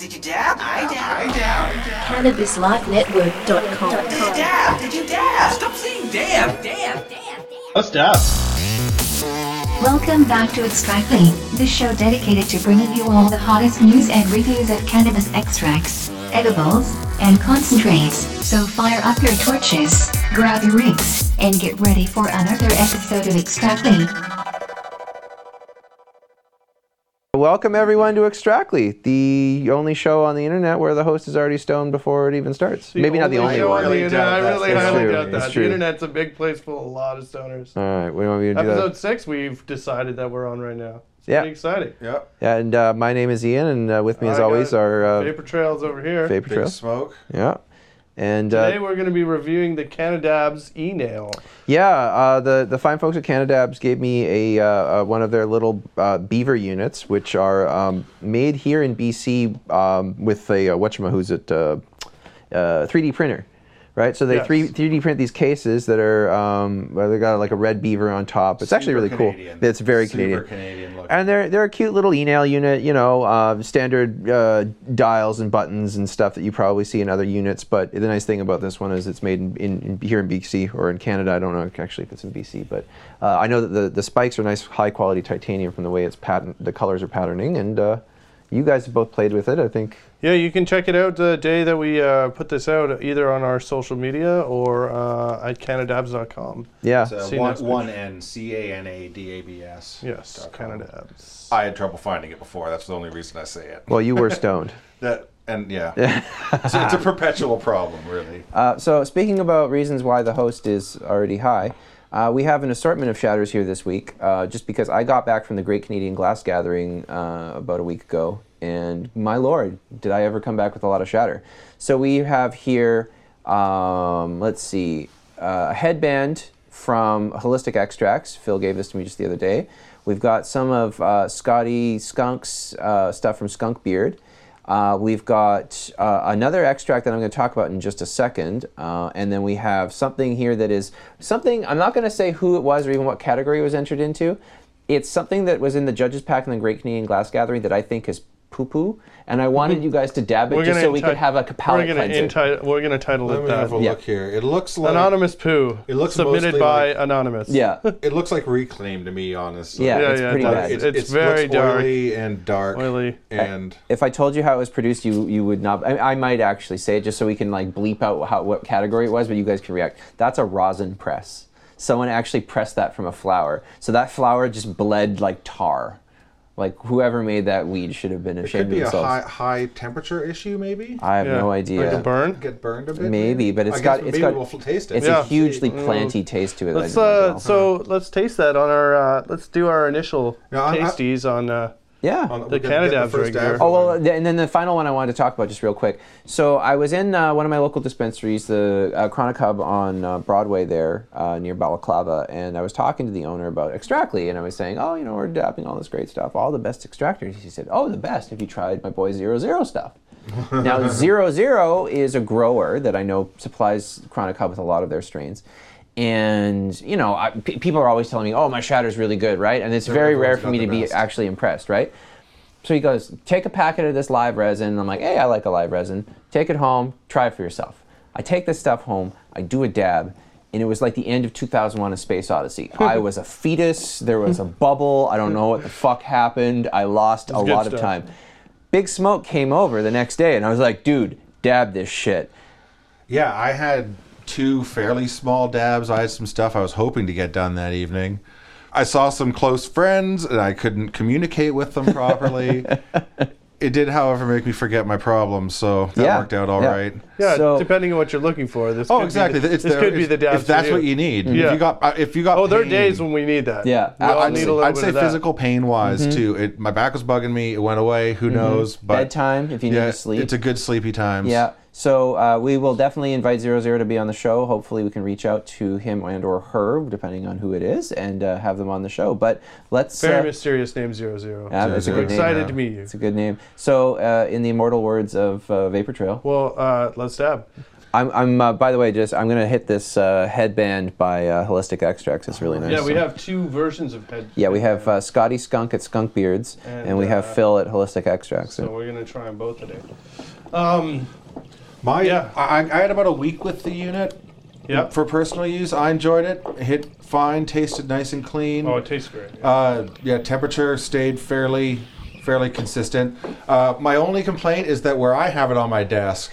Did you dab? I dab. I dab. CannabisLifeNetwork.com. Did you dab? Did you dab? Stop saying dab. Dab. Dab. Let's dab. Welcome back to Extractly, the show dedicated to bringing you all the hottest news and reviews of cannabis extracts, edibles, and concentrates. So fire up your torches, grab your rigs, and get ready for another episode of Extractly. Welcome everyone to Extractly, the only show on the internet where the host is already stoned before it even starts. Maybe not the only show one. on the Really internet. I doubt really that. highly It's doubt true. that. It's The internet's a big place full of a lot of stoners. All right, we want me to do Episode that. six, we've decided that we're on right now. It's Yeah. pretty exciting. Yep. And uh, my name is Ian, and uh, with me as I always got are uh, Vapor Trails over here. Vapor Big Trail. smoke. Yeah, and Today uh, we're going to be reviewing the Canadabs e-nail. yeah, uh, the the fine folks at Canadabs gave me a uh, uh, one of their little uh, beaver units, which are um, made here in BC um, with a uh, whatchamahoo's it uh, uh, 3D printer. Right, so they Yes. three 3D print these cases that are um, well, they got like a red beaver on top. It's actually really Canadian. cool. It's very Super Canadian. Canadian looking. And they're they're a cute little e-nail unit, you know, uh, standard uh, dials and buttons and stuff that you probably see in other units. But the nice thing about this one is it's made in, in, in here in BC or in Canada. I don't know actually if it's in BC, but uh, I know that the, the spikes are nice, high quality titanium from the way it's pattern. The colors are patterning, and uh, you guys have both played with it. I think. Yeah, you can check it out the day that we uh, put this out, either on our social media or uh, at canadabs.com. Yeah. It's, uh, one, one N C A N A D A B S. Yes, dot. Canadabs. I had trouble finding it before. That's the only reason I say it. well, you were stoned. That and yeah, it's, it's a perpetual problem, really. Uh, so, speaking about reasons why the host is already high, uh, we have an assortment of shatters here this week. Uh, just because I got back from the Great Canadian Glass Gathering uh, about a week ago, and my lord, did I ever come back with a lot of shatter? So we have here, um, let's see, uh, a headband from Holistic Extracts. Phil gave this to me just the other day. We've got some of uh, Scotty Skunk's uh, stuff from Skunk Beard. Uh, we've got uh, another extract that I'm going to talk about in just a second. And then we have something here that is something, I'm not going to say who it was or even what category it was entered into. It's something that was in the judges pack in the Great Canadian Glass Gathering that I think is poo poo. And I wanted you guys to dab it We're just gonna so we enti- could have a we're gonna cleanser. enti- we're gonna title Let it me have a. Yeah. look here. It looks like Anonymous poo. It looks submitted mostly by like- anonymous. yeah. It looks like reclaim to me, honestly. Yeah, Yeah, it's yeah, pretty it bad. does. It's very looks dark. oily and dark, Oily. and if I told you how it was produced, you you would not. I, I might actually say it just so we can like bleep out how what category it was, but you guys can react. That's a rosin press. Someone actually pressed that from a flower, so that flower just bled like tar. Like whoever made that weed should have been ashamed it ashamed could be of a high high temperature issue, maybe. I have Yeah. no Like idea. a burn. Get burned a bit. Maybe, but I it's guess got it's maybe got we'll taste it. it's Yeah. a hugely Mm. planty taste to it. Let's didn't uh, all. so let's taste that on our uh, let's do our initial No, I'm- I- tasties on uh, yeah. On- the we'll get- get first rig here. Oh well, and then the final one I wanted to talk about just real quick. So I was in uh, one of my local dispensaries, the uh, Chronic Hub on uh, Broadway there uh, near Balaclava, and I was talking to the owner about Extractly, and I was saying, oh, you know, we're dabbing all this great stuff, all the best extractors. He said, oh, the best. Have you tried my boy Zero Zero stuff? now Zero Zero is a grower that I know supplies Chronic Hub with a lot of their strains. And you know, I, p- people are always telling me, "Oh, my shatter's really good, right?" And it's very rare for me the to be actually impressed, right? So he goes, take a packet of this live resin. And I'm like, hey, I like a live resin. Take it home, try it for yourself. I take this stuff home, I do a dab, and it was like the end of 2001 A Space Odyssey. I was a fetus, there was a bubble, I don't know what the fuck happened. I lost a good lot of time. Big Smoke came over the next day, and I was like, dude, dab this shit. Yeah, I had two fairly small dabs. I had some stuff I was hoping to get done that evening. I saw some close friends and I couldn't communicate with them properly. it did, however, make me forget my problems, so that Yeah, worked out all yeah. right. Yeah, So- depending on what you're looking for. This Oh, could exactly. Be the, it's this there- could be the dabs If that's for what you need. If Yeah. you got, uh, if you got. Oh, there are days when we need that. Yeah, we all I'd, need say- a little I'd bit say of physical pain wise Mm-hmm. too. It, my back was bugging me. It went away. Who knows? But Bedtime, if you need yeah, to sleep. it's a good sleepy time. Yeah. So uh, we will definitely invite Zero Zero to be on the show. Hopefully, we can reach out to him and or her, depending on who it is, and uh, have them on the show. But let's. Very uh, mysterious name zero zero. Yeah, Zero name. Excited Yeah. to meet you. It's a good name. So, uh, in the immortal words of uh, Vapor Trail, Well, uh, let's dab. I'm, I'm uh, by the way, just I'm gonna hit this uh, headband by uh, Holistic Extracts. It's really nice. Yeah, we have two versions of head. Yeah, we have uh, Scotty Skunk at Skunk Beards, and, And, we have Phil at Holistic Extracts. So we're gonna try them both today. Um, My, Yeah. I, I had about a week with the unit. yeah. For personal use, I enjoyed it. it Hit fine, tasted nice and clean. Oh, it tastes great. Uh, yeah, temperature stayed fairly, fairly consistent. Uh, my only complaint is that where I have it on my desk,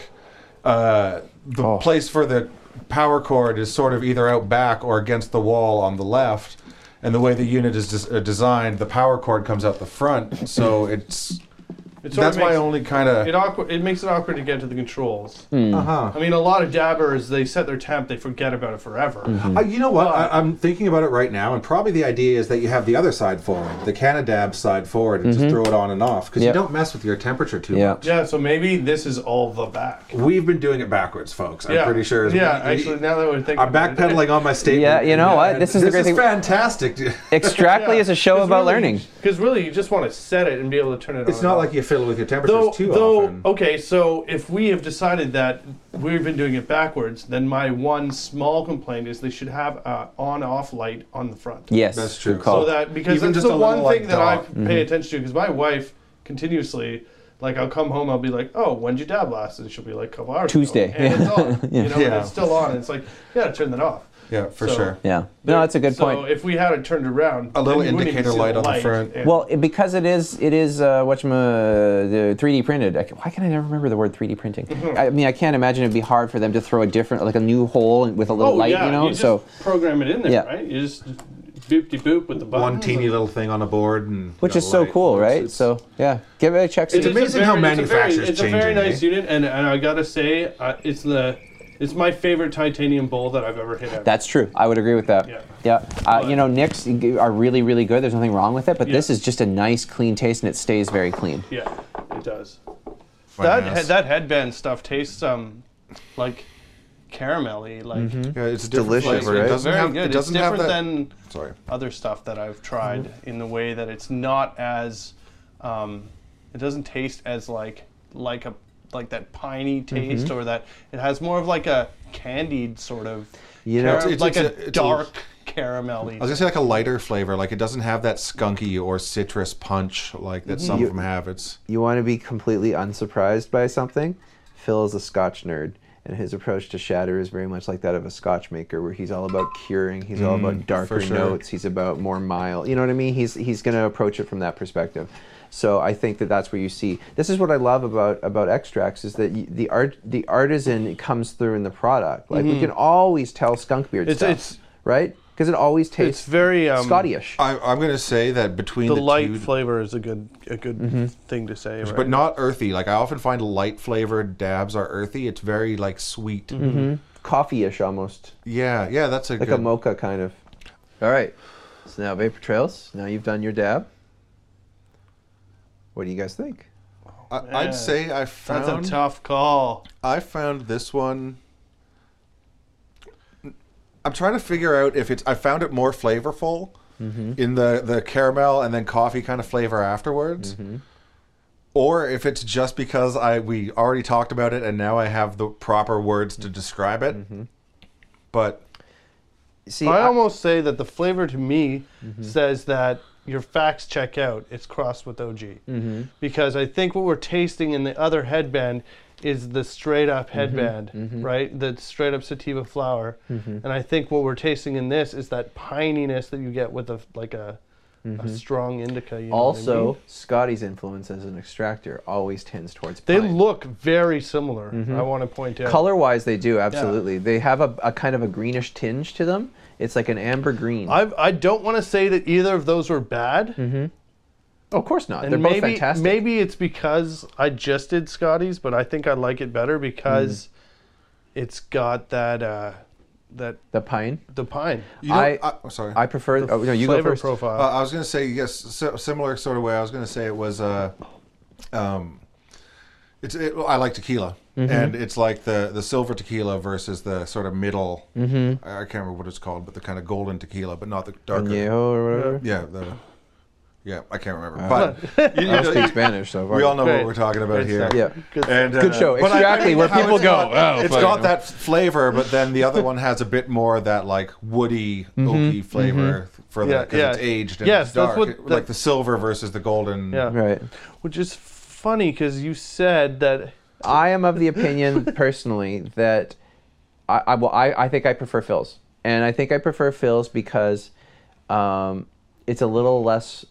uh, the Oh. place for the power cord is sort of either out back or against the wall on the left. And the way the unit is des- uh, designed, the power cord comes out the front, so it's It sort of that's my makes- only kind of. It awkward. It makes it awkward to get to the controls. Uh huh. I mean, a lot of dabbers they set their temp, they forget about it forever. Uh, you know what? I, I'm thinking about it right now, and probably the idea is that you have the other side forward, the Canadab side forward, and just throw it on and off because Yep. you don't mess with your temperature too Yeah. much. Yeah, so maybe this is all the back. We've been doing it backwards, folks. I'm yeah. pretty sure. Yeah, we- actually, now that we're thinking, I'm about it- backpedaling on my statement. Yeah, you know what? This is the this great is thing- fantastic. Extractly is a show about learning. Because really, you just want to set it and be able to turn it on. It's and not off. like you fiddle with your temperatures though, too though, often. okay, so if we have decided that we've been doing it backwards, then my one small complaint is they should have a on-off light on the front. Yes, That's true. good call. So that because Even that's just the one thing like, that I dot. pay mm-hmm. attention to because my wife continuously. Like I'll come home, I'll be like, "Oh, when'd you dab last?" And she'll be like, "Couple hours." ago." Tuesday. and it's on. You know, and Yeah. it's still on. And it's like, you gotta turn that off. Yeah, for So- sure. yeah, no, that's a good so point. if we had it turned around, A little then you wouldn't indicator light on the light, front. Well, it, because it is, it is uh, what the 3D printed. I, why can I never remember the word 3D printing? Mm-hmm. I mean, I can't imagine it'd be hard for them to throw a different, like a new hole with a little oh light, yeah, you know. just so, program it in there, Yeah. right? You just boop de boop with the buttons. One teeny little thing on a board, and which is so cool, It's- right? it's- so, yeah, give it a check. It is a amazing how very- it's a very- It's a very nice eh? unit, and, and I gotta say, uh, it's the it's my favorite titanium bowl that I've ever hit. Ever. That's true. I would agree with that. Yeah. Yeah. Uh, you know, Nicks are really, really good. There's nothing wrong with it, but Yeah. this is just a nice, clean taste, and it stays very clean. yeah, it does. My That ass. he- that headband stuff tastes um like caramelly, like Yeah, it's a delicious, flavor. It right? doesn't very have. good. It doesn't it's have different that. than sorry. other stuff that I've tried Mm-hmm. in the way that it's not as um, it doesn't taste as like like a like that piney Mm-hmm. taste or that it has more of like a candied sort of You know, cara- It's- like it's a, a- it's a- dark caramelly. I was gonna say like a lighter flavor. Like it doesn't have that skunky or citrus punch like that some of them have. It's You want to be completely unsurprised by something? Phil is a Scotch nerd, and his approach to shatter is very much like that of a Scotch maker, where he's all about curing. He's all about darker sure. notes. He's about more mild. You know what I mean? He's he's going to approach it from that perspective. So I think that that's where you see. This is what I love about about extracts is that y the art the artisan comes through in the product. Like we mm-hmm. can always tell skunk beard It's- stuff, it's- right? Because it always tastes it's very um, Scotty-ish. I, I'm gonna say that between The the, light two, flavor is a good a good mm-hmm. thing to say, right? but not earthy. Like I often find light flavored dabs are earthy. It's very like sweet. Mm-hmm. Coffee-ish almost. Yeah, yeah, that's a like good. a mocha kind of. All right. So now vapor trails. Now you've done your dab. What do you guys think? I, I'd say I found that's a tough call. I found this one. I'm trying to figure out if it's. I found it more flavorful mm-hmm. in the the caramel and then coffee kind of flavor afterwards, mm-hmm. or if it's just because I we already talked about it and now I have the proper words to describe it. Mm-hmm. But See, I I- almost say that the flavor to me Mm-hmm. says that your facts check out. It's crossed with OG. Mm-hmm. Because I think what we're tasting in the other headband is the straight up Mm-hmm. headband, right? The straight up sativa flower. And I think what we're tasting in this is that pininess that you get with a like a, a strong indica. You know what I also mean? Scotty's influence as an extractor always tends towards. they look very similar. Mm-hmm. I want to point out. color-wise, they do absolutely. They have a, a kind of a greenish tinge to them. It's like an amber green. I I don't want to say that either of those were bad. oh, of course not. And They're maybe, both fantastic. Maybe it's because I just did Scotty's, but I think I like it better because Mm. it's got that uh, that the pine. the pine you know, I- I, oh, sorry. I prefer. Oh, no, you go flavor first. profile. Uh, I was going to say yes, si- similar sort of way. I was going to say it was. Uh, um, it's. It, I like tequila, Mm-hmm. and it's like the the silver tequila versus the sort of middle. Mm-hmm. I I can't remember what it's called, but the kind of golden tequila, but not the darker. Añejo or whatever. Yeah, the Yeah, I can't remember, but you, I don't speak Spanish, so we all know Great. what we're talking about Great here. stuff. Yeah. Good And, uh, Good show. but I- I Exactly, mean, where how people it's go, got- "Oh, it's fuck." got that flavor, but then the other one has a bit more of that like woody, Mm-hmm. oaky flavor for the Yeah, because yeah. it's aged and Yes, it's that's dark, what It- like the silver versus the golden. Yeah. Right. Which is funny because you said that. I am of the opinion personally that I, I well I, I think I prefer Phil's, and I think I prefer Phil's because um, it's a little less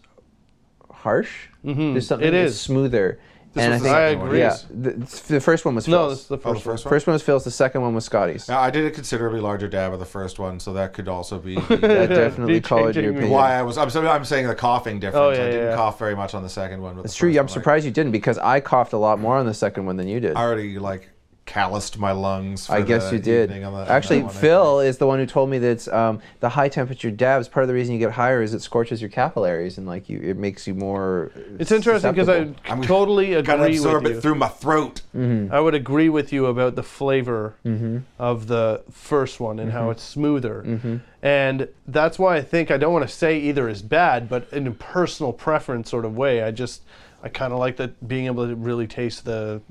harsh. Mm-hmm. There's something It that's is. smoother. This and was I the think, second one, yeah, the, the first one was No, Phil's. this is the Oh, the first one. first one. Was Phil's. The second one was Scotty's. Now, I did a considerably larger dab of the first one, so that could also be That definitely Be colored your opinion. why I was. I'm, sorry, I'm saying the coughing difference. Oh, yeah, I didn't yeah. cough very much on the second one. But It's true. I'm one, surprised you didn't because I coughed a lot more on the second one than you did. I already like calloused my lungs. For I guess the you did. the- Actually, that one, I Phil is the one who told me that um, the high temperature dabs. Part of the reason you get higher is it scorches your capillaries and like you, it makes you more. It's interesting because I susceptible. I'm totally Gotta absorb with it through my throat. I would agree with you about the flavor Mm-hmm. of the first one and how it's smoother. And that's why I think I don't want to say either is bad, but in a personal preference sort of way, I just I kind of like that being able to really taste the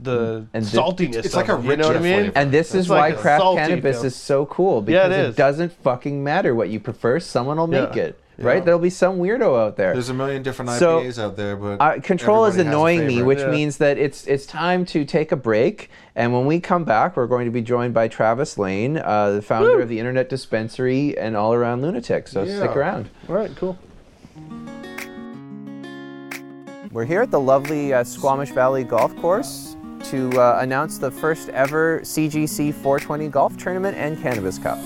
the And the- saltiness. It's like a it, you know what I mean? flavor. And this It's is like why a craft salty cannabis feel. is so cool Yeah, because it it, is. doesn't fucking matter what you prefer. Someone will make Yeah. it, right? There'll be some weirdo out there. There's a million different So, IPAs out there, but Uh, control is everybody has a annoying me, which Yeah. means that it's it's time to take a break. And when we come back, we're going to be joined by Travis Lane, uh, the founder of the Internet Dispensary and all around lunatic. So stick around. All right, cool. We're here at the lovely uh, Squamish Valley Golf Course to uh, announce the first ever CGC 420 Golf Tournament and Cannabis Cup.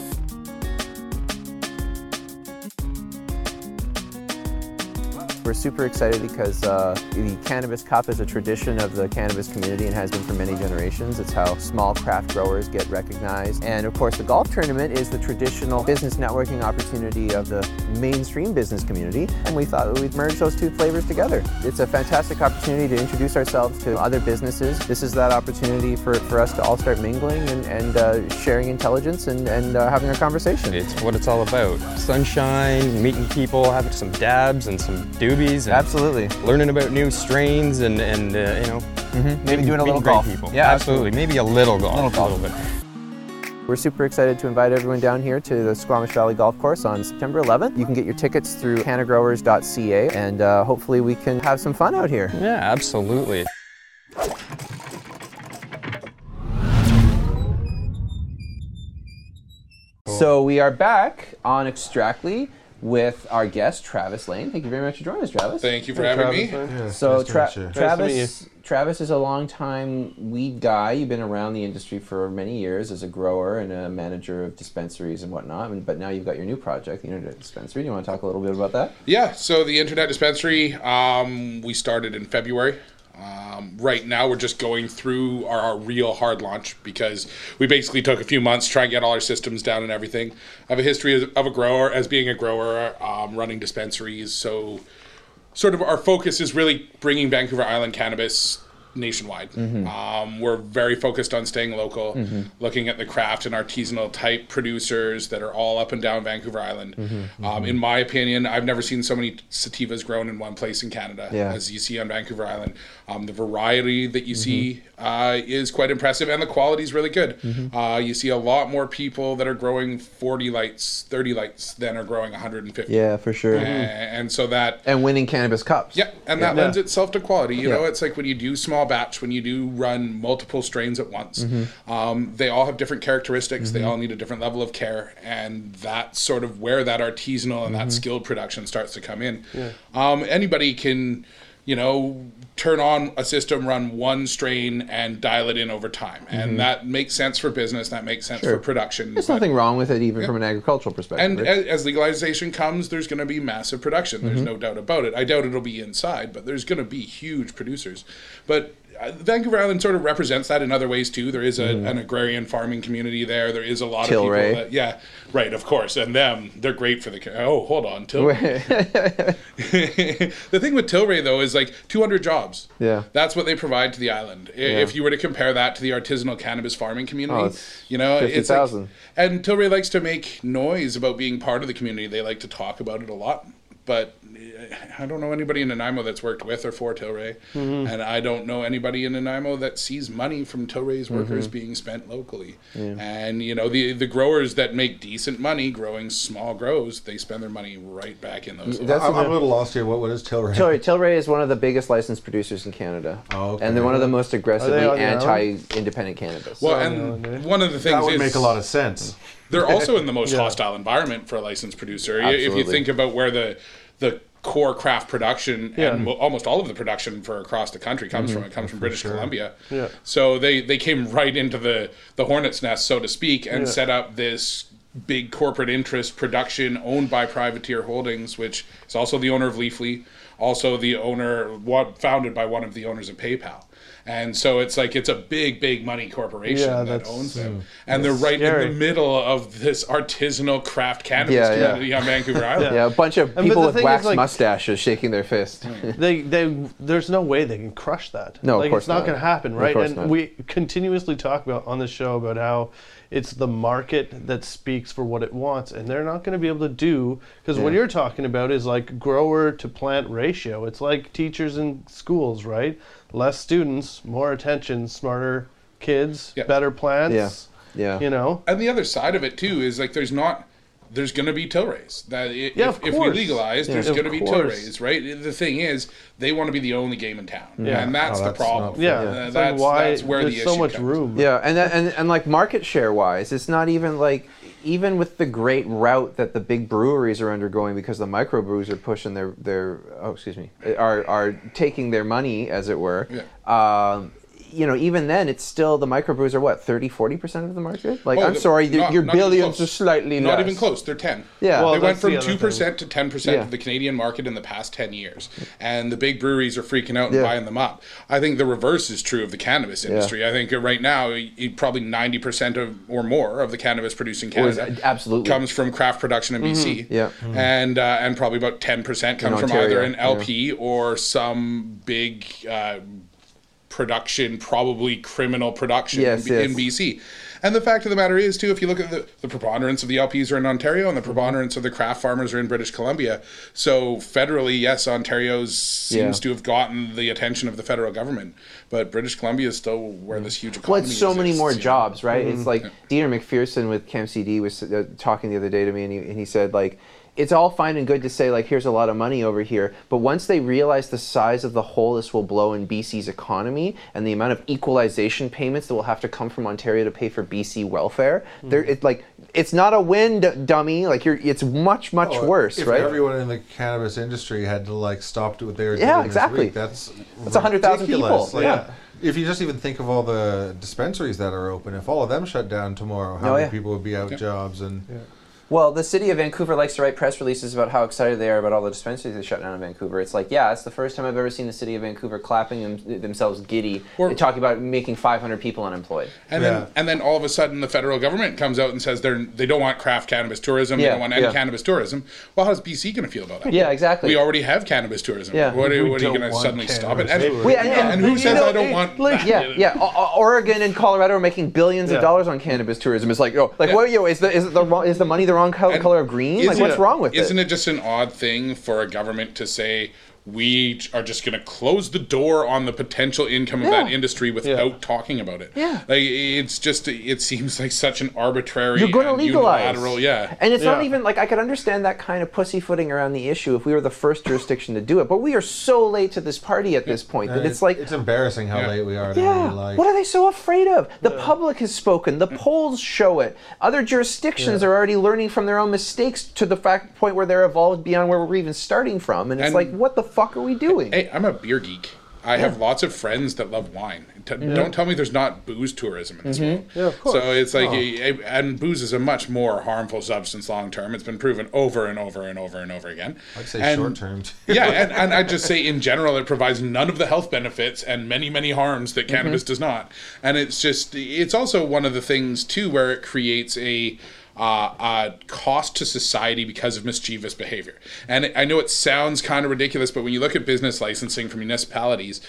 We're super excited because uh, the Cannabis Cup is a tradition of the cannabis community and has been for many generations. It's how small craft growers get recognized. And of course, the golf tournament is the traditional business networking opportunity of the mainstream business community. And we thought we'd merge those two flavors together. It's a fantastic opportunity to introduce ourselves to other businesses. This is that opportunity for, for us to all start mingling and, and uh, sharing intelligence and, and uh, having a conversation. It's what it's all about. Sunshine, meeting people, having some dabs and some doobies, and Absolutely. learning about new strains, and and uh, you know, Mm-hmm. Maybe doing a little golf. People. Yeah, absolutely. Maybe a little golf. Little golf. A little bit. We're super excited to invite everyone down here to the Squamish Valley Golf Course on September 11th. You can get your tickets through cannagrowers.ca and uh, hopefully we can have some fun out here. Yeah, absolutely. So we are back on Extractly with our guest Travis Lane. Thank you very much for joining us, Travis. Thank you for Hey, having Travis, me. Yeah, So nice Tra- meet you. to meet Travis, Travis is a longtime weed guy. You've been around the industry for many years as a grower and a manager of dispensaries and whatnot. And, but now you've got your new project, the Internet Dispensary. Do you want to talk a little bit about that? Yeah, so the Internet Dispensary, um, we started in February. Um, right now, we're just going through our, our real hard launch because we basically took a few months trying to get all our systems down and everything. I have a history of, of a grower, as being a grower, um, running dispensaries. So, sort of our focus is really bringing Vancouver Island cannabis nationwide. Um, we're very focused on staying local, looking at the craft and artisanal type producers that are all up and down Vancouver Island. Um, in my opinion, I've never seen so many sativas grown in one place in Canada Yeah. as you see on Vancouver Island. Um, the variety that you see uh, is quite impressive, and the quality is really good. Uh, you see a lot more people that are growing 40 lights, 30 lights than are growing 150. Yeah, for sure. A- And so that And winning cannabis cups. yeah, and that Yeah. lends itself to quality. You know, it's like when you do small batch, when you do run multiple strains at once, Mm-hmm. um, they all have different characteristics. They all need a different level of care, and that's sort of where that artisanal and Mm-hmm. that skilled production starts to come in. Um, anybody can, you know, turn on a system, run one strain, and dial it in over time, and that makes sense for business. That makes sense Mm-hmm. Sure. for production. There's but- nothing wrong with it, even from an agricultural perspective. and right? as, as legalization comes, there's going to be massive production. There's no doubt about it. I doubt it'll be inside, but there's going to be huge producers. But Vancouver Island sort of represents that in other ways too. There is a, an agrarian farming community there. There is a lot Tilray. of people that, yeah, right, of course. And them, they're great for the. Oh, hold on, Tilray. the thing with Tilray though is like 200 jobs. Yeah. that's what they provide to the island. I- If you were to compare that to the artisanal cannabis farming community, Oh, you know, it's like, and Tilray likes to make noise about being part of the community. They like to talk about it a lot, but I don't know anybody in Nanaimo that's worked with or for Tilray, Mm-hmm. and I don't know anybody in Nanaimo that sees money from Tilray's workers Mm-hmm. being spent locally. And you know the the growers that make decent money growing small grows, they spend their money right back in those. That's I'm, I'm a little lost here. What what is Tilray? Tilray, Tilray is one of the biggest licensed producers in Canada, Oh, okay. and they're one of the most aggressively on their own? anti-independent cannabis. well, So, and one of the things That would is make a lot of sense. They're also in the most hostile environment for a licensed producer. I- If you think about where the the core craft production Yeah. and mo- almost all of the production for across the country comes mm-hmm. from it comes from British Columbia. Yeah. So they they came right into the the hornet's nest, so to speak, and Yeah. set up this big corporate interest production owned by Privateer Holdings, which is also the owner of Leafly, also the owner, what founded by one of the owners of PayPal. And so it's like it's a big, big money corporation Yeah, that owns them, and they're right scary. in the middle of this artisanal craft cannabis Yeah, yeah. community on Vancouver Island. yeah, a bunch of people with thing is, waxed like- mustaches shaking their fist. they they there's no way they can crush that. No, of like course it's not, not. going to happen, right? course and not. we continuously talk about on the show about how it's the market that speaks for what it wants, and they're not going to be able to do because what you're talking about is like grower to plant ratio. It's like teachers in schools, right? Less students, more attention, smarter kids, Yeah. better plants. Yeah, yeah. You know, And the other side of it too is like there's not there's going to be Tilrays. That i- Yeah, if, of if we course. legalize, there's going to be course. Tilrays, right? The thing is, they want to be the only game in town, Yeah. and that's Oh, the that's problem. not yeah. Uh, It's that's, like why that's where there's the so much comes. room. Yeah, and, that, and and like market share wise, it's not even like even with the great route that the big breweries are undergoing because the microbrews are pushing their their oh excuse me are are taking their money as it were. Um, you know, even then, it's still the microbrews are what 30, 40 percent of the market. Like, Oh, I'm sorry, your- not- your billions are slightly Not less. even close. They're ten. Yeah. Well, they went from two percent to ten percent Yeah. of the Canadian market in the past ten years, and the big breweries are freaking out and Yeah. buying them up. I think the reverse is true of the cannabis industry. I think right now, y- y- probably ninety percent of or more of the cannabis produced in Was- Canada absolutely. comes from craft production in BC. Yeah. and uh, and probably about ten percent comes from either an yeah. LP or some big. Uh, production, probably criminal production Yes, in, yes. in BC. And the fact of the matter is, too, if you look at the, the preponderance of the LPs are in Ontario and the preponderance of the craft farmers are in British Columbia. So federally, yes, Ontario seems Yeah. to have gotten the attention of the federal government, but British Columbia is still where this huge economy Well, it's so many more know? jobs, right? It's like Dieter McPherson with ChemCD was uh, talking the other day to me, and he, and he said like, it's all fine and good to say like, here's a lot of money over here, but once they realize the size of the hole this will blow in BC's economy and the amount of equalization payments that will have to come from Ontario to pay for BC welfare, hmm. they're it's like it's not a win, d- dummy. Like you're, it's much much Oh, worse, if right? everyone in the cannabis industry had to like stop to what they were Yeah, doing exactly. this week, that's That's 100,000 people. Like, yeah. If you just even think of all the dispensaries that are open, if all of them shut down tomorrow, how Oh, many yeah. people would be out of jobs? And Well, the city of Vancouver likes to write press releases about how excited they are about all the dispensaries they shut down in Vancouver. It's like, yeah, it's the first time I've ever seen the city of Vancouver clapping them, themselves giddy, Or- talking about making 500 people unemployed. And Yeah. then, and then all of a sudden, the federal government comes out and says they're they don't want craft cannabis tourism. they don't want any yeah. cannabis tourism. Well, how's BC going to feel about that? Yeah, exactly. We already have cannabis tourism. Yeah. What, are- what are you going to suddenly stop it? cannabis And, tourism. Well, and- yeah, and who says know, I don't it- want? like- that? yeah, yeah. O- O- Oregon and Colorado are making billions Yeah. of dollars on cannabis tourism. It's like, oh, like Yeah. what? Yo, is the is the is the money the wrong color, And color of green? Like, isn't what's it- wrong with Isn't it? it just an odd thing for a government to say we are just going to close the door on the potential income of that industry without talking about it? Yeah. like it's just it seems like such an arbitrary. You're going to legalize. unilateral, yeah. And it's not even like I could understand that kind of pussyfooting around the issue if we were the first jurisdiction to do it. But we are so late to this party at this point that and it's like it's embarrassing how Yeah. late we are. Yeah. really, like, what are they so afraid of? The public has spoken. The polls show it. Other jurisdictions are already learning from their own mistakes to the fact point where they're evolved beyond where we're even starting from. And it's And- like, what the fuck are we doing? Hey, I'm a beer geek. I have lots of friends that love wine. T- Don't tell me there's not booze tourism in this world. Yeah, of course. So it's like, eh, and booze is a much more harmful substance long term. It's been proven over and over and over and over again. I'd say short term. yeah, and, and I'd just say in general, it provides none of the health benefits and many, many harms that cannabis does not. And it's just, it's also one of the things, too, where it creates a. Uh, uh, cost to society because of mischievous behavior. And I know it sounds kind of ridiculous, but when you look at business licensing for municipalities,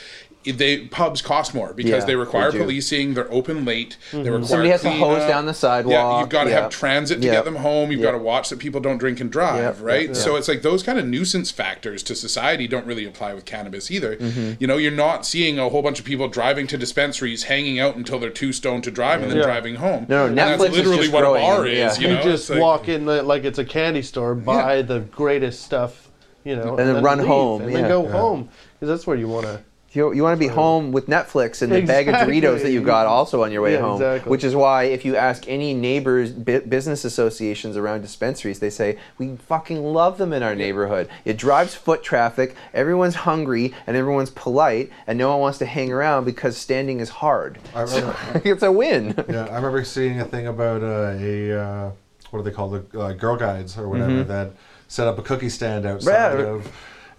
they pubs cost more because Yeah, they require they policing. They're open late. They mm-hmm. require Somebody has to hose down the sidewalk, Yeah, you've got to yeah. have transit to Yeah. get them home. You've Yeah. got to watch that people don't drink and drive, Yeah, right? yeah, So it's like those kind of nuisance factors to society don't really apply with cannabis either. Mm-hmm. You know, you're not seeing a whole bunch of people driving to dispensaries, hanging out until they're too stoned to drive, and then Yeah. driving home. No, no, And Netflix is that's literally just what growing, a bar is. You You know, just like- walk in the, like it's a candy store, buy Yeah. the greatest stuff, you know, And then run leave, home, and yeah. then go Yeah. home because that's where you want to. You, you want to be home with Netflix and the bag of Doritos that you got also on your way Yeah, home. exactly. Which is why if you ask any neighbors, bu- business associations around dispensaries, they say we fucking love them in our neighborhood. It drives foot traffic. Everyone's hungry and everyone's polite, and no one wants to hang around because standing is hard. I remember, it's a win. yeah, I remember seeing a thing about uh, a uh, what do they call the uh, Girl Guides or whatever that set up a cookie stand outside Yeah. of.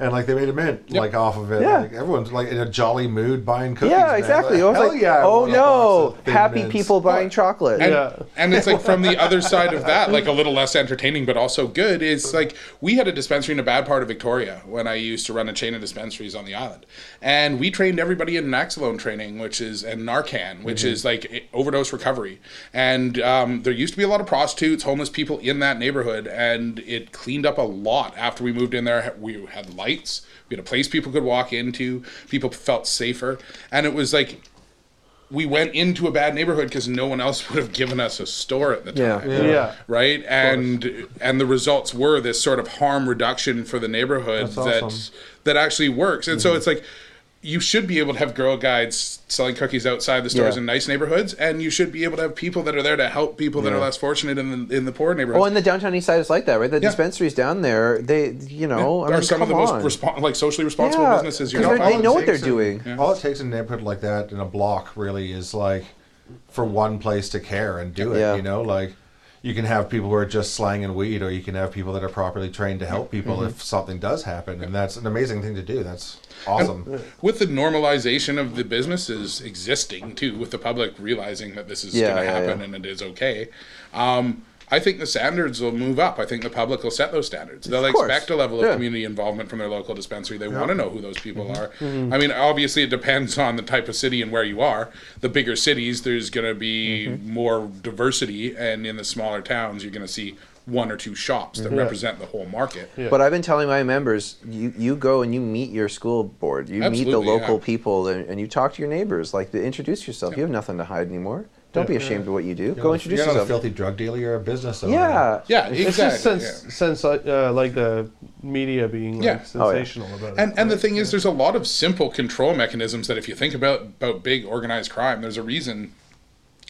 And like they made a mint like off of it. Yeah. Like everyone's like in a jolly mood buying cookies. yeah, exactly. Like, I was hell like, yeah, oh want a box no, happy Mints. people buying chocolate. And, Yeah. and it's like from the other side of that, like a little less entertaining, but also good. Is like we had a dispensary in a bad part of Victoria when I used to run a chain of dispensaries on the island, and we trained everybody in Naloxone training, which is and Narcan, which is like overdose recovery. And um, there used to be a lot of prostitutes, homeless people in that neighborhood, and it cleaned up a lot after we moved in there. We had lights, we had a place people could walk into, people felt safer, and it was like we went into a bad neighborhood because no one else would have given us a store at the time. Yeah. Yeah. Right. And and the results were this sort of harm reduction for the neighborhood That's that awesome. that actually works. And so mm-hmm. it's like you should be able to have girl guides selling cookies outside the stores Yeah. in nice neighborhoods, and you should be able to have people that are there to help people that are less fortunate in the in the poor neighborhoods. Oh, and the downtown east side is like that, right? The Yeah. dispensaries down there, they, you know, I are mean, some of the come most on. like socially responsible Yeah, businesses you're 'cause not they know what they're takes in- doing. Yeah. All it takes in a neighborhood like that in a block really is like for one place to care and do it. Yeah. You know, like you can have people who are just slanging weed, or you can have people that are properly trained to help people Mm-hmm. if something does happen, and that's an amazing thing to do. That's awesome. with the normalization of the businesses existing too, with the public realizing that this is Yeah, going to yeah, happen yeah. and it is okay, um, I think the standards will move up. I think the public will set those standards. They'll course. expect a level of Yeah. community involvement from their local dispensary. They want to know who those people Mm-hmm. are. I mean, obviously, it depends on the type of city and where you are. The bigger cities, there's going to be Mm-hmm. more diversity, and in the smaller towns, you're going to see one or two shops that represent the whole market. But I've been telling my members, you, you go and you meet your school board, you meet the local yeah. people, and, and you talk to your neighbors. Like, to introduce yourself. You have nothing to hide anymore. Don't be ashamed of what you do. Go introduce yourself. you're not a filthy drug dealer. You're a business owner. Yeah. Yeah, It's exactly. just since yeah. since uh, like the media being like Yeah. Oh, yeah. sensational about it. And and the thing is, there's a lot of simple control mechanisms that if you think about about big organized crime, there's a reason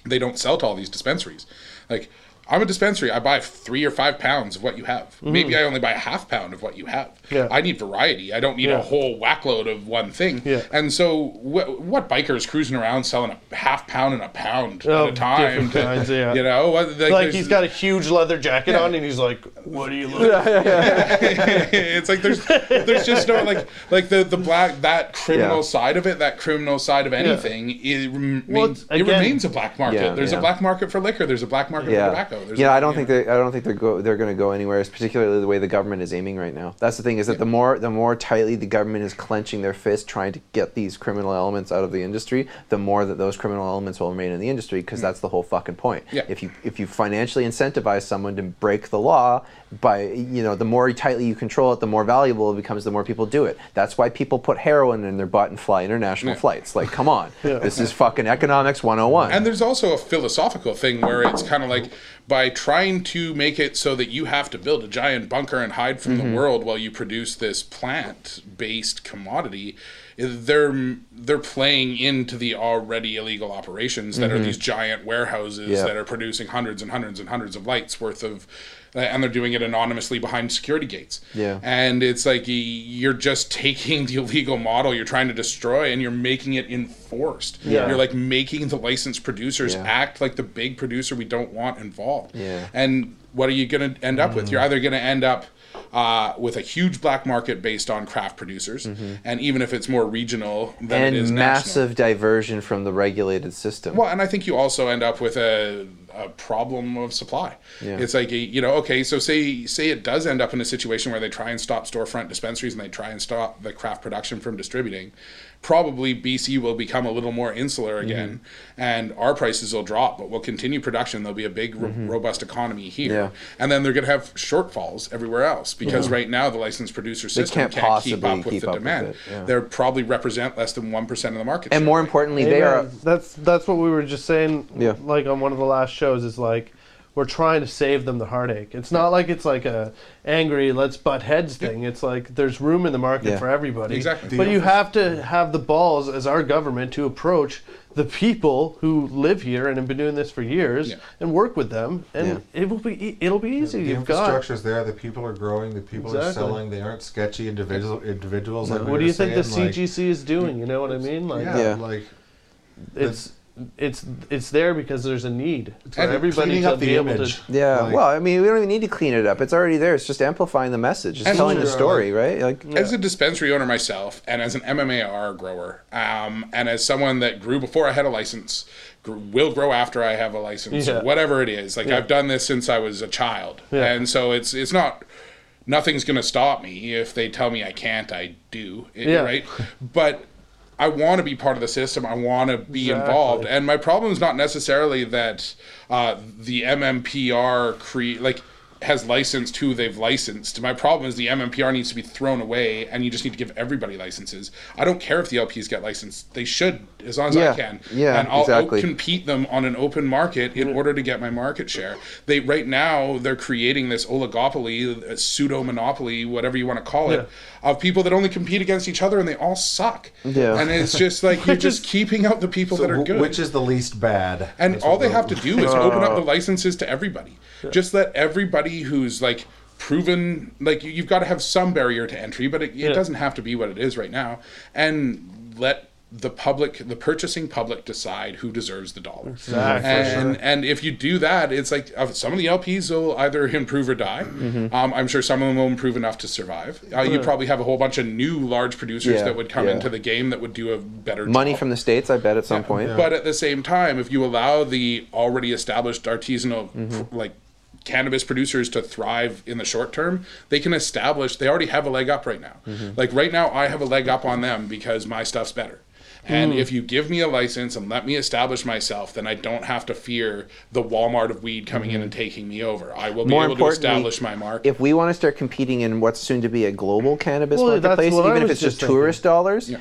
they don't sell to all these dispensaries. Like I'm a dispensary. I buy three or five pounds of what you have. Mm-hmm. Maybe I only buy a half pound of what you have. Yeah. I need variety. I don't need Yeah. a whole whackload of one thing. Yeah. And so, wh- what biker is cruising around selling a half pound and a pound Oh, at a time? different kinds, yeah. You know, like, like he's got a huge leather jacket Yeah. on, and he's like, "What are you looking?" at?" it's like there's there's just no like like the the black that criminal Yeah. side of it that criminal side of anything it, rem- Well, it again- remains a black market Yeah, there's yeah. a black market for liquor there's a black market Yeah, for tobacco there's yeah. I don't think they. I don't think they're go. They're going to go anywhere. It's particularly the way the government is aiming right now. That's the thing is that the more the more tightly the government is clenching their fist, trying to get these criminal elements out of the industry, the more that those criminal elements will remain in the industry because mm. that's the whole fucking point. Yeah. If you if you financially incentivize someone to break the law by you know the more tightly you control it, the more valuable it becomes. The more people do it. That's why people put heroin in their butt and fly international Yeah. flights. Like, come on, this is fucking economics 101. And there's also a philosophical thing where it's kind of like by trying to make it so that you have to build a giant bunker and hide from Mm-hmm. the world while you produce this plant-based commodity, they're they're playing into the already illegal operations that are these giant warehouses Mm-hmm. Yeah. that are producing hundreds and hundreds and hundreds of lights worth of Uh, and they're doing it anonymously behind security gates. Yeah. And it's like you're just taking the illegal model you're trying to destroy and you're making it enforced. Yeah. You're like making the licensed producers Yeah. act like the big producer we don't want involved. Yeah. And what are you going to end up with? You're mm. either going to end up uh, with a huge black market based on craft producers, and even if it's more regional than it and is massive national. diversion from the regulated system. Well, and I think you also end up with a a problem of supply. Yeah. It's like a, you know, okay, so say say it does end up in a situation where they try and stop storefront dispensaries and they try and stop the craft production from distributing. Probably BC will become a little more insular mm-hmm. again, and our prices will drop, but we'll continue production. There'll be a big, ro- mm-hmm. robust economy here, Yeah. and then they're going to have shortfalls everywhere else because right now the licensed producer system can't can't, keep up with keep the up demand. it, yeah. They probably represent less than one percent of the market. And share more right now. importantly, they are. That's that's what we were just saying. Yeah. Like on one of the last shows is like we're trying to save them the heartache. It's not like it's like a angry let's butt heads thing. It's like there's room in the market Yeah. for everybody. Exactly. But you have to have the balls as our government to approach the people who live here and have been doing this for years Yeah. and work with them and it will be e- it'll be easy. The You've got infrastructure's there. The people are growing. The people are selling. They aren't sketchy individual individuals. Like we what do were you think the saying, like- CGC is doing? You know what I mean? Like yeah, Yeah. like it's it's it's there because there's a need for And everybody to up be the able image. to Yeah. Like- well, I mean, we don't even need to clean it up. It's already there. It's just amplifying the message. It's telling the sure, story, right? Like. As a dispensary owner myself, and as an MMAR grower, um, and as someone that grew before I had a license, gr- will grow after I have a license, Yeah. whatever it is. Like I've done this since I was a child, Yeah. and so it's it's not. Nothing's going to stop me if they tell me I can't. I do, it- Yeah. right? But I want to be part of the system. I want to be Exactly. involved. And my problem is not necessarily that uh, the MMPR create like has licensed who they've licensed. My problem is the MMPR needs to be thrown away, and you just need to give everybody licenses. I don't care if the LPs get licensed; they should, as long as Yeah, I can. yeah, and I'll exactly. compete them on an open market in order to get my market share. They right now they're creating this oligopoly, uh, pseudo monopoly, whatever you want to call it, of people that only compete against each other, and they all suck. Yeah. and it's just like you're just keeping out the people that are good. which is the least bad. And That's all they have to do is open up the licenses to everybody. Just let everybody who's like proven, like you- you've got to have some barrier to entry, but it, it Yeah. doesn't have to be what it is right now. And let the public, the purchasing public, decide who deserves the dollar. Exactly. And and if you do that, it's like uh, some of the LPs will either improve or die. Mm-hmm. Um, I'm sure some of them will improve enough to survive. Uh, you probably have a whole bunch of new large producers Yeah, that would come yeah. into the game that would do a better Money job. from the states, I bet, at some point. But at the same time, if you allow the already established artisanal Mm-hmm. like cannabis producers to thrive in the short term, they can establish they already have a leg up right now. Mm-hmm. Like right now I have a leg up on them because my stuff's better. And Mm. if you give me a license and let me establish myself, then I don't have to fear the Walmart of weed coming in and taking me over. I will be Mm-hmm. More able to establish my market. If we want to start competing in what's soon to be a global cannabis Well, marketplace, even if it's just just tourist dollars, Yeah.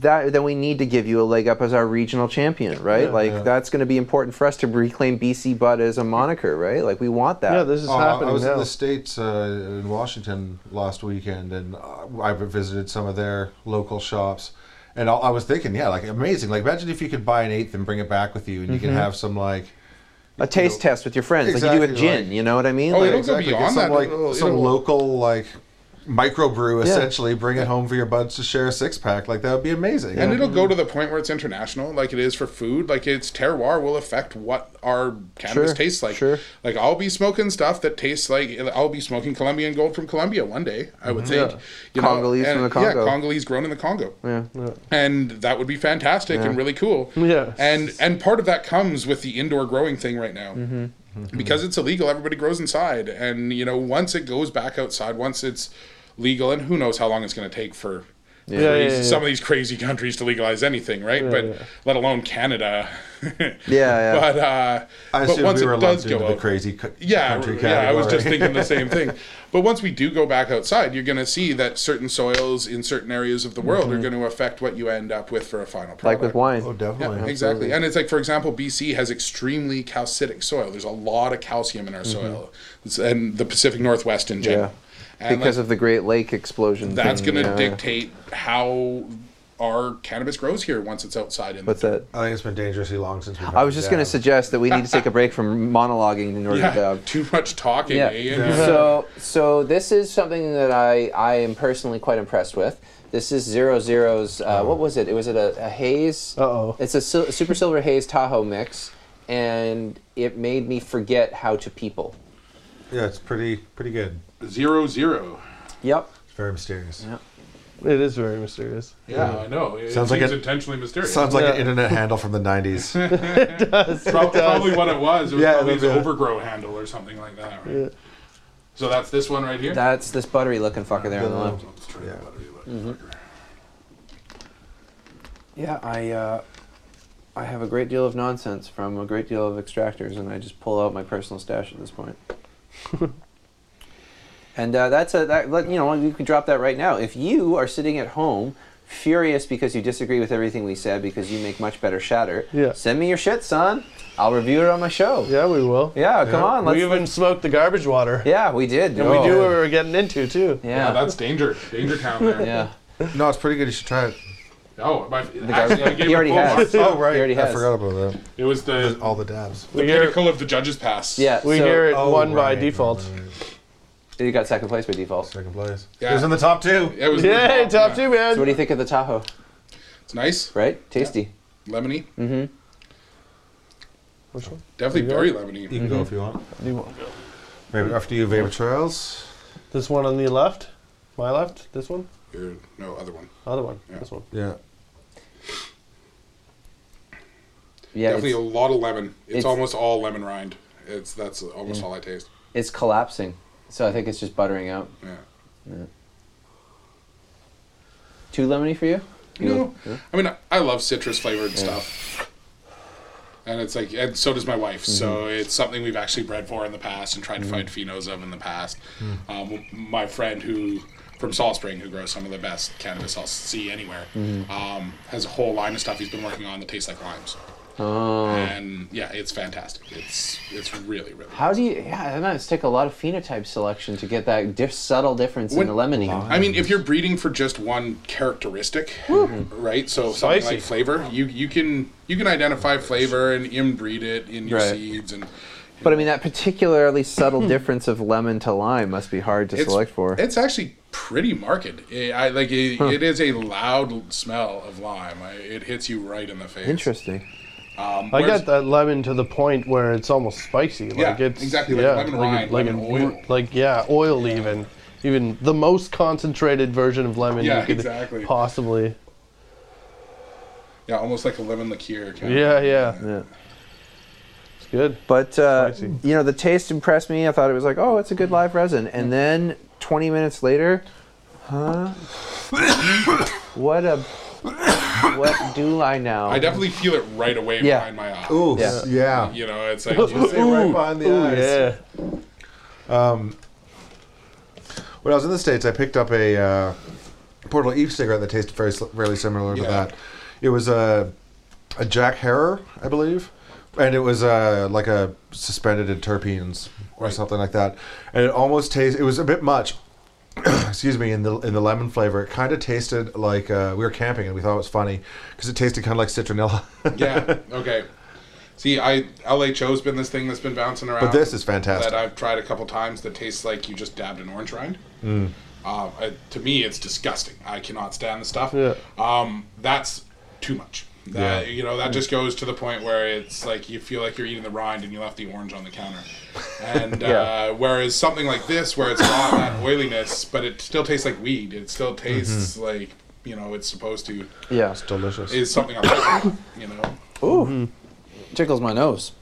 that then we need to give you a leg up as our regional champion, right? like that's going to be important for us to reclaim BC Bud as a moniker, right? Like we want that. Yeah, this is Oh, happening I was now. in the states uh, in Washington last weekend, and uh, I visited some of their local shops. And I, I was thinking, yeah, like amazing. Like imagine if you could buy an eighth and bring it back with you, and you can Mm-hmm. have some like a taste test with your friends, like you do with gin. like- you know what I mean? Oh, Like- it'll go Get beyond some that. like It'll- some it'll- local like microbrew essentially. Bring it home for your buds to share a six pack. Like that would be amazing. And it'll go to the point where it's international, like it is for food. Like its terroir will affect what our cannabis Sure, tastes like. sure. Like I'll be smoking stuff that tastes like I'll be smoking Colombian gold from Colombia one day. I would think. Yeah. You Congolese and- from the Congo. Yeah, Congolese grown in the Congo. yeah. And that would be fantastic and really cool. Yeah. And and part of that comes with the indoor growing thing right now. Mm-hmm. Because it's illegal, everybody grows inside, and you know once it goes back outside, once it's legal, and who knows how long it's going to take for Yeah, yeah, crazy- yeah. some of these crazy countries to legalize anything, right? but yeah. let alone Canada. Yeah, yeah. But uh, I but once we were it does go into the out, crazy co- yeah, country yeah, I was just thinking the same thing. But once we do go back outside, you're going to see that certain soils in certain areas of the world are going to affect what you end up with for a final product. like with wine. Oh, definitely. Yeah, exactly. And it's like, for example, BC has extremely calcitic soil. There's a lot of calcium in our soil, It's- and the Pacific Northwest in general. And because like, of the Great Lake explosion. that's going to yeah. dictate how our cannabis grows here once it's outside. In What's the that? I think it's been dangerously long since we've. I was just going to suggest that we need to take a break from monologuing in order Yeah, to dab. too much talking. Yeah. eh? And- So, so this is something that I, I am personally quite impressed with. This is Zero Zero's. Uh, what was it? It was it a, a haze. Uh-oh. It's a sil- super silver haze Tahoe mix, and it made me forget how to people. Yeah, it's pretty pretty good. Zero zero. Yep. It's very mysterious. Yeah. It is very mysterious. Yeah, I know. It Sounds like it's intentionally mysterious. Sounds like an Yeah. internet handle from the 90s. Prob- probably what it was. It was Yeah, probably his maybe. overgrow handle or something like that. Right? Yeah. So that's this one right here. That's this buttery looking fucker there on the left. Let's try that battery look. Mm-hmm. Yeah, I uh, I have a great deal of nonsense from a great deal of extractors, and I just pull out my personal stash at this point. and uh, that's a that you know you can drop that right now. If you are sitting at home. Furious because you disagree with everything we said because you make much better shatter. Yeah. Send me your shit, son. I'll review it on my show. Yeah, we will. Yeah, come on. Let's, we even smoked the garbage water. yeah, we did. And Oh. we knew what we were getting into too. Yeah, Yeah. that's danger. Danger town there. yeah. no, it's pretty good. You should try it. Oh, my, The actually, I guy, gave he already has. Oh, right. He already I has. forgot about that. It was the, All the dabs. the We hear, pinnacle of the judge's pass. Yeah. we so hear it Oh, won by default. right, right. You got second place by default. Second place. Yeah. It was in the top two. It was in the Yay, top yeah. two, man. So what do you think of the Tahoe? It's nice, Right? Tasty. lemony. Mm-hmm. Which one? Definitely You go? very lemony. You can go if you want. You want? Maybe after you vapor trails. This one on the left? My left? This one? Or, no, other one. Other one. Yeah. This one. Yeah. Yeah, Definitely a lot of lemon. It's, it's- almost all lemon rind. It's that's almost all I taste. it's collapsing. So I think it's just buttering out. Yeah. Too lemony for you? You No, yeah? I mean I, I love citrus flavored stuff, and it's like and so does my wife. So mm-hmm. it's something we've actually bred for in the past and tried to mm-hmm. find phenos of in the past. Mm. Um, my friend who from Salt Spring, who grows some of the best cannabis I'll see anywhere, um, has a whole line of stuff he's been working on that tastes like limes. Oh. And yeah, it's fantastic. It's it's really really. How do you? Yeah, I know it's take a lot of phenotype selection to get that diff, subtle difference When- in the lemony. I mean, if you're breeding for just one characteristic, right? So something like flavor, you you can you can identify flavor and inbreed it in your Right. seeds, and But I mean, that particularly subtle difference of lemon to lime must be hard to it's select for. It's actually pretty marked. I I- like it, it is a loud smell of lime. I, it hits you right in the face. Interesting. Um, I whereas- got that lemon to the point where it's almost spicy. Yeah, like it's exactly, like yeah, lemon like, rind, like lemon a- oil. like yeah, oil even. Even the most concentrated version of lemon Yeah, you could exactly. possibly. Yeah, almost like a lemon liqueur. Kind Yeah, yeah, Yeah. It's good. But uh, Spicy. you know, the taste impressed me. I thought it was like, oh, it's a good live resin. And then 20 minutes later, huh? what a what do I know? I definitely feel it right away Yeah. behind my eye. Ooh, Yeah. yeah. You know, it's like Say right behind the Ooh, eyes. yeah. When I was in the states, I picked up a uh, Portal Eve cigarette that tasted very s- fairly similar to Yeah. that. It was a a Jack Herer, I believe, and it was uh, like a suspended in terpenes or Right. something like that. And it almost tasted. It was a bit much. excuse me, in the in the lemon flavor, it kind of tasted like uh, we were camping and we thought it was funny because it tasted kind of like citronella. yeah. Okay. See, I LHO's been this thing that's been bouncing around. But this is fantastic. That I've tried a couple times. That tastes like you just dabbed an orange rind. Mm. Uh, I- to me, it's disgusting. I cannot stand the stuff. Yeah. Um, that's too much. That, Yeah. You know, that just goes to the point where it's like you feel like you're eating the rind and you left the orange on the counter. And Yeah. uh, whereas something like this, where it's not that oiliness, but it still tastes like weed. It still tastes like you know it's supposed to. yeah. it's delicious. Is something I'm like, you know. Ooh, tickles my nose.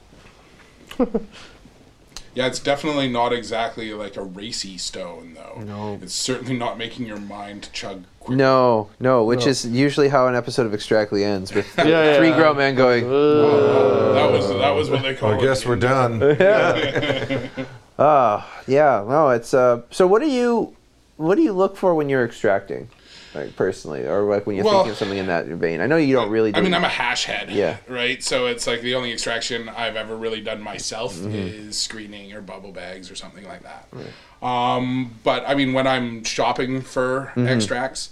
Yeah, it's definitely not exactly like a racy stone, though. No. It's certainly not making your mind chug quick. No, no, which No. is usually how an episode of Extractly ends with Yeah, yeah. three grown men going, That was that was what they call I it. guess we're done. Yeah. ah, yeah, no, it's uh. So what do you, what do you look for when you're extracting, like personally, or like when you're Well- thinking of something in that vein? I know you don't really. Do I mean, I'm a hash head. Yeah. Right. So it's like the only extraction I've ever really done myself Mm-hmm. is screening or bubble bags or something like that. Um, but I mean, when I'm shopping for Mm-hmm. extracts,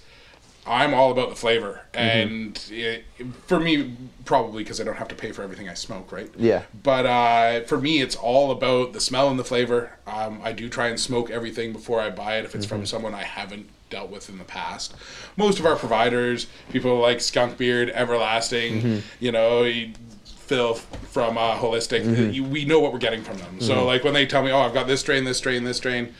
I'm all about the flavor, and it, for me, probably because I don't have to pay for everything I smoke, right? Yeah. But uh, for me, it's all about the smell and the flavor. Um, I do try and smoke everything before I buy it if it's from someone I haven't dealt with in the past. Most of our providers, people like Skunk Beard, Everlasting, you know, Phil from uh, Holistic, you, we know what we're getting from them. So, like when they tell me, "Oh, I've got this strain, this strain, this strain,"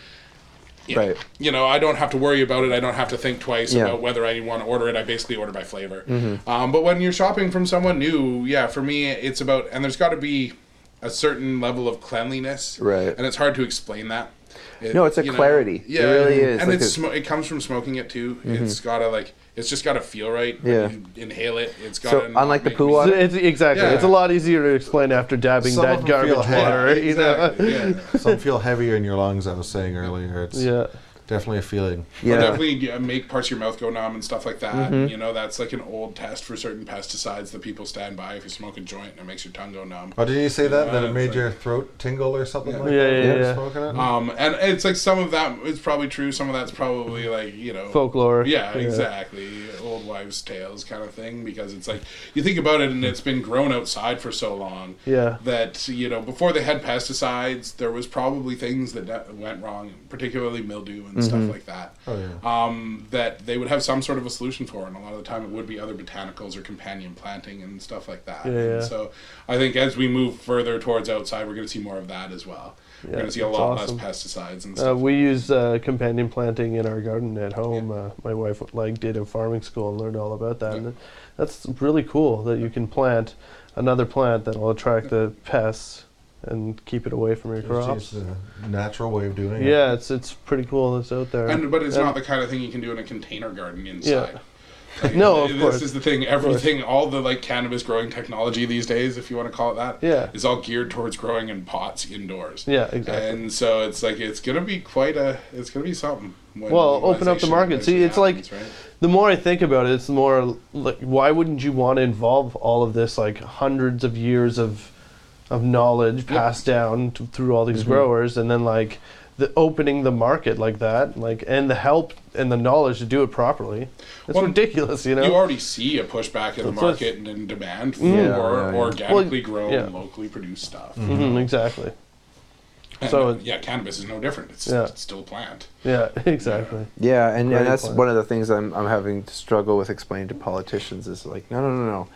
Yeah. Right. You know, I don't have to worry about it. I don't have to think twice Yeah. about whether I want to order it. I basically order by flavor. Mm-hmm. Um, but when you're shopping from someone new, yeah, for me, it's about, and there's got to be a certain level of cleanliness. Right. And it's hard to explain that. It- No, it's a you know, clarity. It really is, And like it's a- it comes from smoking it too. It's got to like, it's just got to feel right. Yeah. you inhale it. It's got So, to unlike the poo water- It's, exactly. Yeah. It's a lot easier to explain after dabbing Some that them feel garbage heavy. water. You know? Exactly. Yeah. Some feel heavier in your lungs. I was saying earlier. It's Yeah. Definitely a feeling. Or Yeah. definitely make parts of your mouth go numb and stuff like that. Mm-hmm. You know, that's like an old test for certain pesticides that people stand by. If you smoke a joint and it makes your tongue go numb. Oh, did you say that? That Uh, it made it's your throat tingle or something like Yeah, that? yeah, when you were yeah. Smoking it? Um, and it's like some of that is probably true. Some of that's probably like you know Folklore. Yeah, exactly. Old wives' tales kind of thing. Because it's like you think about it, and it's been grown outside for so long. Yeah. That you know, before they had pesticides, there was probably things that that went wrong, particularly mildew and stuff like that. Oh, yeah. Um, that they would have some sort of a solution for, and a lot of the time it would be other botanicals or companion planting and stuff like that. Yeah, yeah. so I think as we move further towards outside, we're going to see more of that as well. Yeah, we're going to see a lot awesome. less pesticides and Uh, stuff. we use uh, companion planting in our garden at home. Uh, my wife like did a farming school and learned all about that. And that's really cool that you can plant another plant that will attract the pests and keep it away from your It's crops. just a natural way of doing it. Yeah, it's it's pretty cool. That's out there. And but it's And- not the kind of thing you can do in a container garden inside. Like, No, of this course. is the thing. Everything, all the like cannabis growing technology these days, if you want to call it that, Yeah. is all geared towards growing in pots indoors. Yeah, exactly. And so it's like it's gonna be quite a, it's gonna be something. when Well, open up the market. See, eventually it's like right? the more I think about it, it's the more like why wouldn't you want to involve all of this like hundreds of years of of knowledge passed down to, through all these Mm-hmm. growers, and then like the opening the market like that, like and the help and the knowledge to do it properly. It's Well, ridiculous, you know. You already see a pushback in the That's what- market and in demand for Yeah, yeah, yeah. organically Well, grown, yeah. locally produced stuff. Mhm, exactly. And, So- uh, yeah, cannabis is no different. It's, Yeah. it's still a plant. Yeah, exactly. Yeah, and, and that's point. one of the things I'm, I'm having to struggle with explaining to politicians is like, no, no, no, no.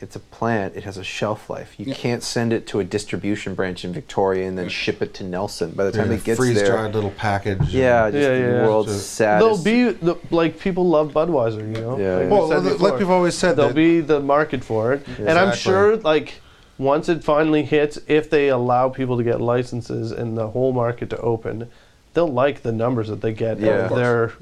It's a plant. It has a shelf life. You Yeah. can't send it to a distribution branch in Victoria and then ship it to Nelson. By the time Yeah, it gets freeze there, dried little package. yeah, just Yeah, the yeah. world's So- saddest. There'll be the, like people love Budweiser, you know. Yeah, Like yeah. we Well, said like before. we've always said, there'll that be the market for it, and I'm sure like once it finally hits, if they allow people to get licenses and the whole market to open, they'll like the numbers that they get. Yeah. Of of course. their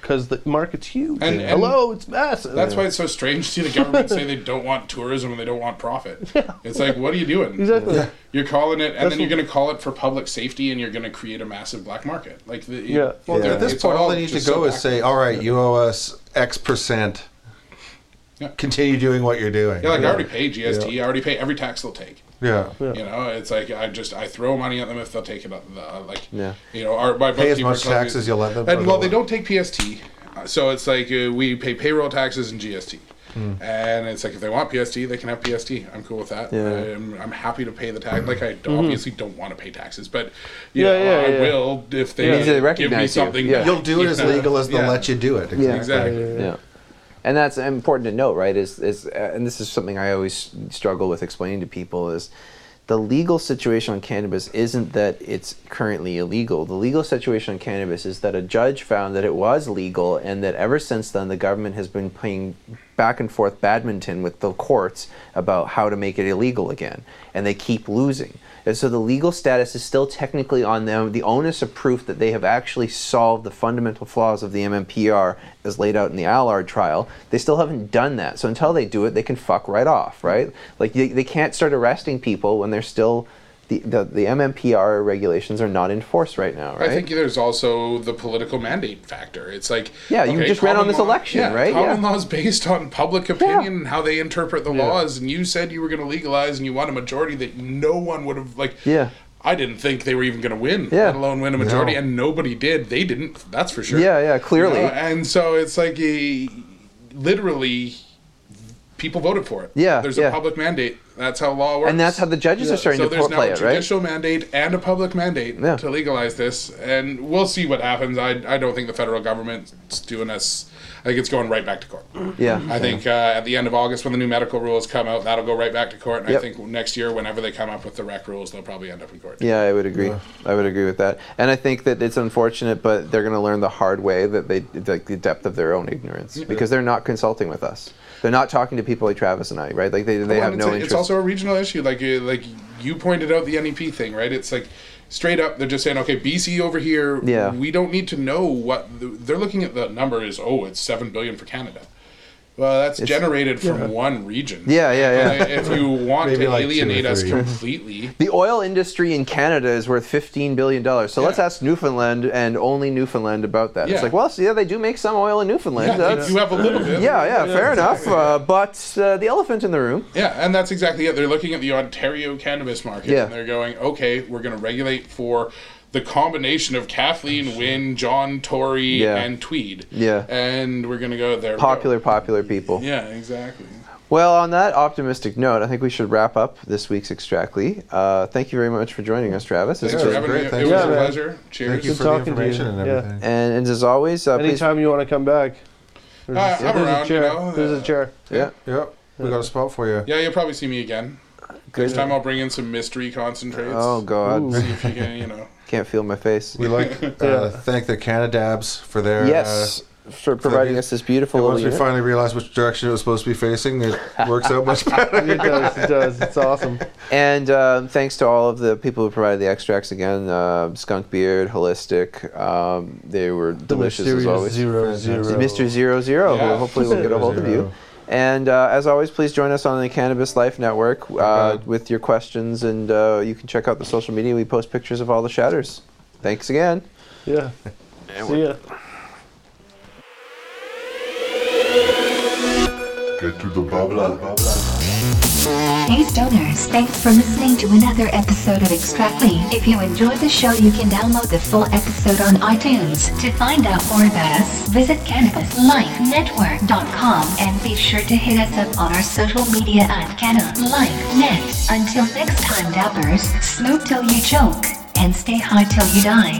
because the market's huge. And- and Hello, it's massive. That's why it's so strange to see the government say they don't want tourism and they don't want profit. Yeah. It's like, what are you doing? Exactly. You're calling it, and That's then you're going to call it for public safety, and you're going to create a massive black market. Like, the, Yeah. Well, Yeah. At this point, all they need to just go so is say, backwards. "All right, you owe us X percent. Yeah. Continue doing what you're doing." Yeah, like I already pay GST. I already pay every tax they'll take. yeah. Yeah. You know, it's like I just I throw money at them if they'll take it up. The, like, Yeah. you know, our my Pay as much tells tax as you'll let them. And well, they'll- don't take PST, uh, so it's like uh, we pay payroll taxes and GST. Hmm. And it's like if they want PST, they can have PST. I'm cool with that. Yeah. I'm, I'm happy to pay the tax. Like I obviously don't want to pay taxes, but you Yeah, know, yeah, I yeah. will if they Yeah. They give me recognize you. something. Yeah. You'll do it you as legal as they'll Yeah. let you do it. Yeah. Exactly. yeah. And that's important to note, right? Is is uh, and this is something I always struggle with explaining to people is the legal situation on cannabis isn't that it's currently illegal. The legal situation on cannabis is that a judge found that it was legal and that ever since then the government has been playing back and forth badminton with the courts about how to make it illegal again and they keep losing. And so the legal status is still technically on them. The onus of proof that they have actually solved the fundamental flaws of the MMPR as laid out in the Allard trial, they still haven't done that. So until they do it, they can fuck right off, right? Like they, they can't start arresting people when they're still the, the, the MMPR regulations are not in force right now, right? I think there's also the political mandate factor. It's like Yeah, you just ran on this law- election, yeah, right? Common Yeah. law is based on public opinion and how they interpret the laws. And you said you were going to legalize, and you want a majority that no one would have like. Yeah. I didn't think they were even going to win, Yeah. let alone win a majority, No. and nobody did. They didn't. That's for sure. Yeah, yeah, clearly. You know, and so it's like a, literally people voted for it. Yeah, there's yeah. a public mandate. That's how law works. And that's how the judges are starting so to there's pl- now play a it, right? judicial mandate and a public mandate Yeah. to legalize this, and we'll see what happens. I, I don't think the federal government's doing us. I think it's going right back to court. Yeah. I think uh, at the end of August, when the new medical rules come out, that'll go right back to court. And Yep. I think next year, whenever they come up with the rec rules, they'll probably end up in court. Yeah, I would agree. I would agree with that. And I think that it's unfortunate, but they're going to learn the hard way that they like the depth of their own ignorance because they're not consulting with us. They're not talking to people like Travis and I, right? Like they, they Well, have no a- interest. it's also a regional issue. Like uh, like you pointed out the NEP thing, right? It's like straight up, they're just saying, okay, BC over here. Yeah. We don't need to know what the, they're looking at. The number is oh, it's seven billion for Canada. Well, that's generated from one region. Yeah, yeah, yeah. If you want Maybe to like alienate us completely, the oil industry in Canada is worth fifteen billion dollars. So let's ask Newfoundland and only Newfoundland about that. Yeah. It's like, well, so yeah, they do make some oil in Newfoundland. yeah, That's- you have a little bit. yeah, yeah, fair enough. Uh, but uh, the elephant in the room. Yeah, and that's exactly it. They're looking at the Ontario cannabis market Yeah. and they're going, okay, we're going to regulate for the combination of Kathleen Wynne, John Tory, Yeah. and Tweed. Yeah. And we're going to go there. we go. Popular, popular people. Yeah, exactly. Well, on that optimistic note, I think we should wrap up this week's Extractly. Uh, thank you very much for joining us, Travis. It's Thanks been- for having great. me. It Thank was you. a man. pleasure. Cheers. Thank you Good for the talking to you. information and Yeah. everything. and, and as always, uh, please. Anytime you want to come back. There's, Uh, a, I'm there's a around, you chair. know, There's uh, a chair. Yeah, Yep, we got a spot for you. Yeah, you'll probably see me again. Next time I'll bring in some mystery concentrates. Oh God, See if you can, you know. Can't feel my face. We like uh, thank the Canadabs for their yes, for providing the- us this beautiful Uh, once we finally realized which direction it was supposed to be facing, it works out much better. It does. It does. It's awesome. And uh, thanks to all of the people who provided the extracts again. Uh, Skunk Beard, Holistic. Um, they were The delicious as always. Zero Fantastic. zero. Mr. Zero Zero, Yeah. who hopefully will get a hold of you. Zero. And uh, as always, please join us on the Cannabis Life Network uh, Okay. with your questions, and uh, you can check out the social media. We post pictures of all the shatters. Thanks again. Yeah. See ya. Get to the bubble. Hey stoners, thanks for listening to another episode of Extractly. If you enjoyed the show, you can download the full episode on iTunes. To find out more about us, visit CannabisLifeNetwork.com and be sure to hit us up on our social media at CannabisLifeNet. Until next time, dappers, smoke till you choke and stay high till you die.